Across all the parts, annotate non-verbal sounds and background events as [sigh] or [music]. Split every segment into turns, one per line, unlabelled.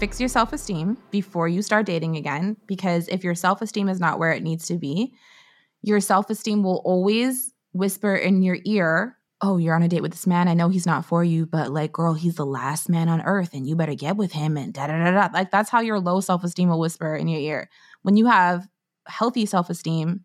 fix your self esteem before you start dating again. Because if your self esteem is not where it needs to be, your self esteem will always whisper in your ear, Oh, you're on a date with this man. I know he's not for you, but like, girl, he's the last man on earth and you better get with him and da da da da. Like, that's how your low self esteem will whisper in your ear. When you have healthy self esteem,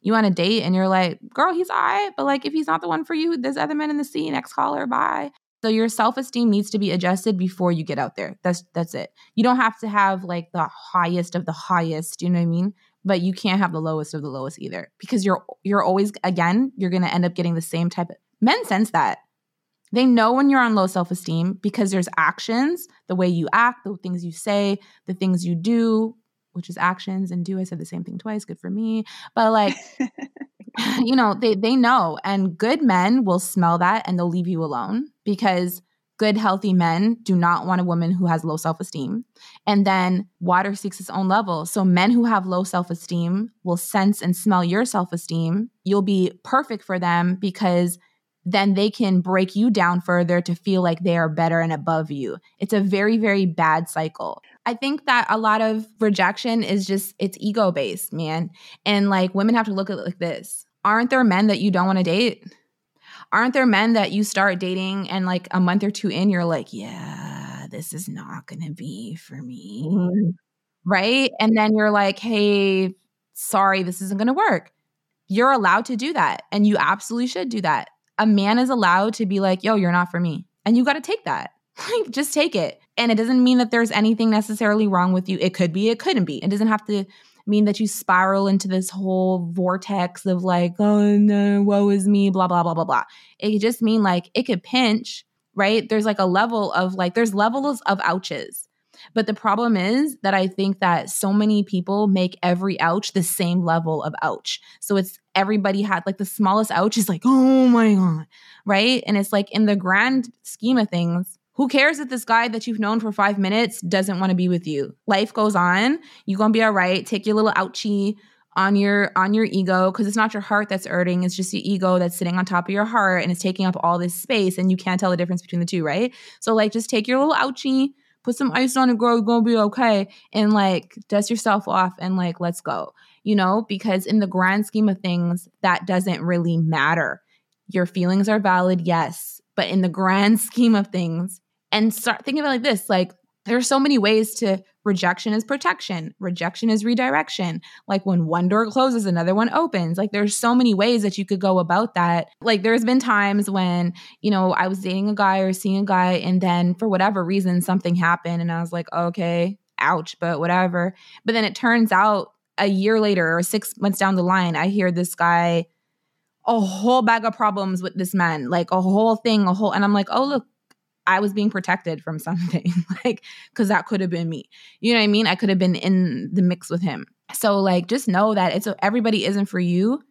you on a date and you're like, girl, he's all right, but like, if he's not the one for you, there's other men in the scene. Next caller, bye. So your self-esteem needs to be adjusted before you get out there. That's that's it. You don't have to have like the highest of the highest, you know what I mean? But you can't have the lowest of the lowest either because you're you're always again, you're going to end up getting the same type of Men sense that. They know when you're on low self-esteem because there's actions, the way you act, the things you say, the things you do, which is actions and do. I said the same thing twice, good for me. But like [laughs] [laughs] you know, they they know and good men will smell that and they'll leave you alone because good healthy men do not want a woman who has low self-esteem. And then water seeks its own level. So men who have low self-esteem will sense and smell your self-esteem. You'll be perfect for them because then they can break you down further to feel like they are better and above you. It's a very, very bad cycle. I think that a lot of rejection is just it's ego based, man. And like women have to look at it like this. Aren't there men that you don't want to date? Aren't there men that you start dating and like a month or two in you're like, yeah, this is not going to be for me. Mm-hmm. Right? And then you're like, "Hey, sorry, this isn't going to work." You're allowed to do that and you absolutely should do that. A man is allowed to be like, "Yo, you're not for me." And you got to take that. [laughs] Like just take it. And it doesn't mean that there's anything necessarily wrong with you. It could be, it couldn't be. It doesn't have to mean that you spiral into this whole vortex of like, oh no, woe is me, blah, blah, blah, blah, blah. It could just mean like it could pinch, right? There's like a level of like, there's levels of ouches. But the problem is that I think that so many people make every ouch the same level of ouch. So it's everybody had like the smallest ouch is like, oh my God, right? And it's like in the grand scheme of things, who cares if this guy that you've known for five minutes doesn't want to be with you? Life goes on. You're gonna be all right. Take your little ouchie on your on your ego because it's not your heart that's hurting it's just your ego that's sitting on top of your heart and it's taking up all this space and you can't tell the difference between the two right so like just take your little ouchie put some ice on it girl you're gonna be okay and like dust yourself off and like let's go you know because in the grand scheme of things that doesn't really matter your feelings are valid yes but in the grand [laughs] scheme of things and start thinking about like this like there's so many ways to rejection is protection rejection is redirection. Like when one door closes another one opens. Like there's so many ways that you could go about that. Like there's been times when you know i was dating a guy or seeing a guy and then for whatever reason something happened and i was like okay ouch but whatever. But then it turns out a year later or six months down the line i hear this guy a whole bag of problems with this man like a whole thing a whole and i'm like oh look I was being protected from [laughs] something, like, because that could have been me. You know what I mean? I could have been in the mix with him. So, like, just know that it's everybody isn't for you,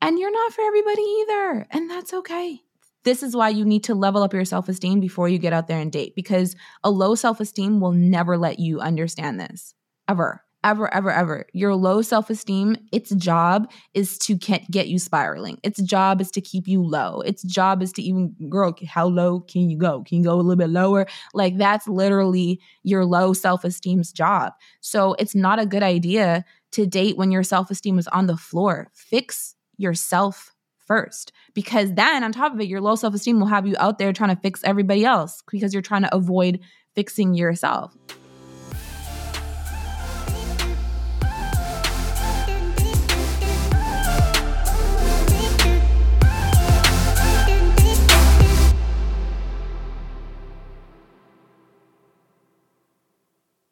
and you're not for everybody either. And that's okay. This is why you need to level up your self esteem before you get out there and date, because a low self esteem will never let you understand this ever ever, ever, ever. Your low self esteem, its job is to get you spiraling. Its job is to keep you low. Its job is to even, girl, how low can you go? Can you go a little bit lower? Like that's literally your low self esteem's job. So it's not a good idea to date when your self esteem is on the floor. Fix yourself first because then on top of it your low self-esteem will have you out there trying to fix everybody else because you're trying to avoid fixing yourself